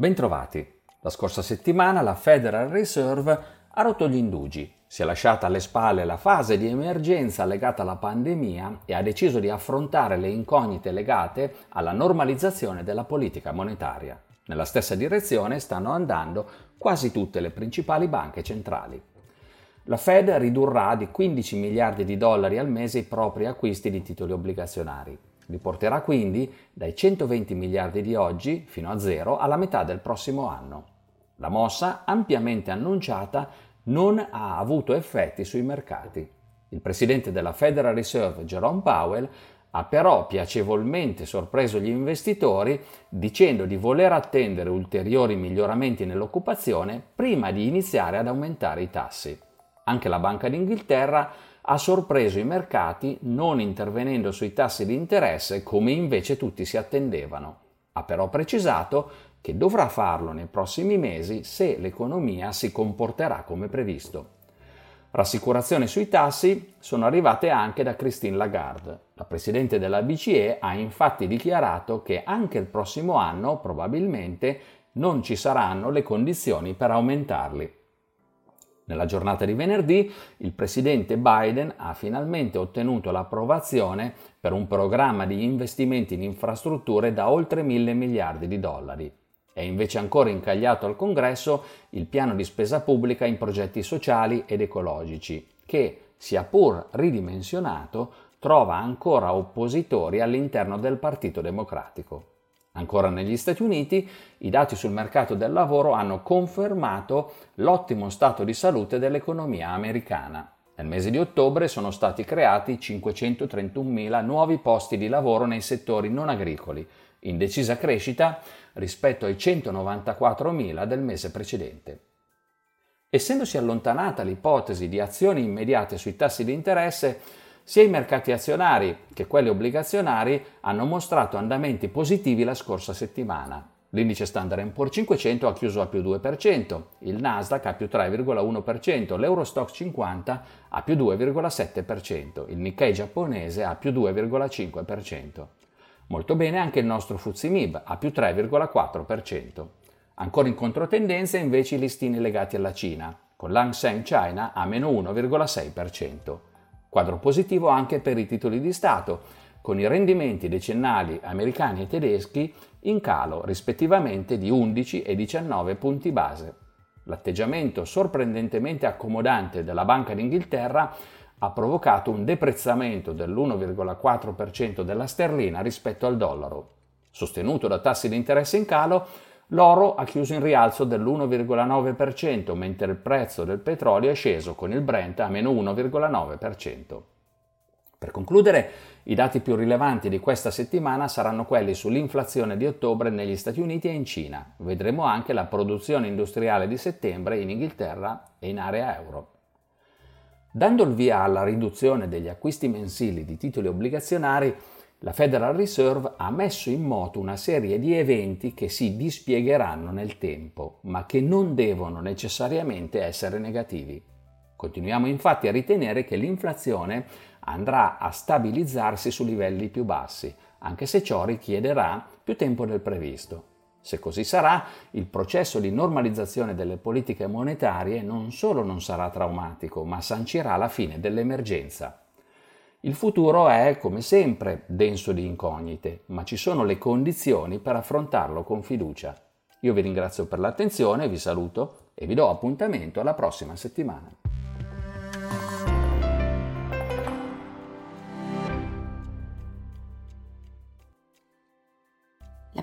Bentrovati. La scorsa settimana la Federal Reserve ha rotto gli indugi, si è lasciata alle spalle la fase di emergenza legata alla pandemia e ha deciso di affrontare le incognite legate alla normalizzazione della politica monetaria. Nella stessa direzione stanno andando quasi tutte le principali banche centrali. La Fed ridurrà di 15 miliardi di dollari al mese i propri acquisti di titoli obbligazionari. Li porterà quindi dai 120 miliardi di oggi fino a zero alla metà del prossimo anno. La mossa, ampiamente annunciata, non ha avuto effetti sui mercati. Il presidente della Federal Reserve, Jerome Powell, ha però piacevolmente sorpreso gli investitori dicendo di voler attendere ulteriori miglioramenti nell'occupazione prima di iniziare ad aumentare i tassi. Anche la Banca d'Inghilterra ha sorpreso i mercati non intervenendo sui tassi di interesse come invece tutti si attendevano. Ha però precisato che dovrà farlo nei prossimi mesi se l'economia si comporterà come previsto. Rassicurazioni sui tassi sono arrivate anche da Christine Lagarde. La presidente della BCE ha infatti dichiarato che anche il prossimo anno probabilmente non ci saranno le condizioni per aumentarli. Nella giornata di venerdì il presidente Biden ha finalmente ottenuto l'approvazione per un programma di investimenti in infrastrutture da oltre mille miliardi di dollari. È invece ancora incagliato al Congresso il piano di spesa pubblica in progetti sociali ed ecologici, che, sia pur ridimensionato, trova ancora oppositori all'interno del Partito Democratico. Ancora negli Stati Uniti, i dati sul mercato del lavoro hanno confermato l'ottimo stato di salute dell'economia americana. Nel mese di ottobre sono stati creati 531.000 nuovi posti di lavoro nei settori non agricoli, in decisa crescita rispetto ai 194.000 del mese precedente. Essendosi allontanata l'ipotesi di azioni immediate sui tassi di interesse, sia i mercati azionari che quelli obbligazionari hanno mostrato andamenti positivi la scorsa settimana. L'indice Standard Poor's 500 ha chiuso a più 2%, il Nasdaq a più 3,1%, l'Eurostock 50 a più 2,7%, il Nikkei giapponese a più 2,5%. Molto bene anche il nostro FTSE MIB a più 3,4%. Ancora in controtendenza invece i listini legati alla Cina, con l'Hang Seng China a meno 1,6%. Quadro positivo anche per i titoli di Stato, con i rendimenti decennali americani e tedeschi in calo rispettivamente di 11 e 19 punti base. L'atteggiamento sorprendentemente accomodante della Banca d'Inghilterra ha provocato un deprezzamento dell'1,4% della sterlina rispetto al dollaro. Sostenuto da tassi di interesse in calo, L'oro ha chiuso in rialzo dell'1,9%, mentre il prezzo del petrolio è sceso con il Brent a meno 1,9%. Per concludere, i dati più rilevanti di questa settimana saranno quelli sull'inflazione di ottobre negli Stati Uniti e in Cina. Vedremo anche la produzione industriale di settembre in Inghilterra e in area euro. Dando il via alla riduzione degli acquisti mensili di titoli obbligazionari, la Federal Reserve ha messo in moto una serie di eventi che si dispiegheranno nel tempo, ma che non devono necessariamente essere negativi. Continuiamo infatti a ritenere che l'inflazione andrà a stabilizzarsi su livelli più bassi, anche se ciò richiederà più tempo del previsto. Se così sarà, il processo di normalizzazione delle politiche monetarie non solo non sarà traumatico, ma sancirà la fine dell'emergenza. Il futuro è, come sempre, denso di incognite, ma ci sono le condizioni per affrontarlo con fiducia. Io vi ringrazio per l'attenzione, vi saluto e vi do appuntamento alla prossima settimana.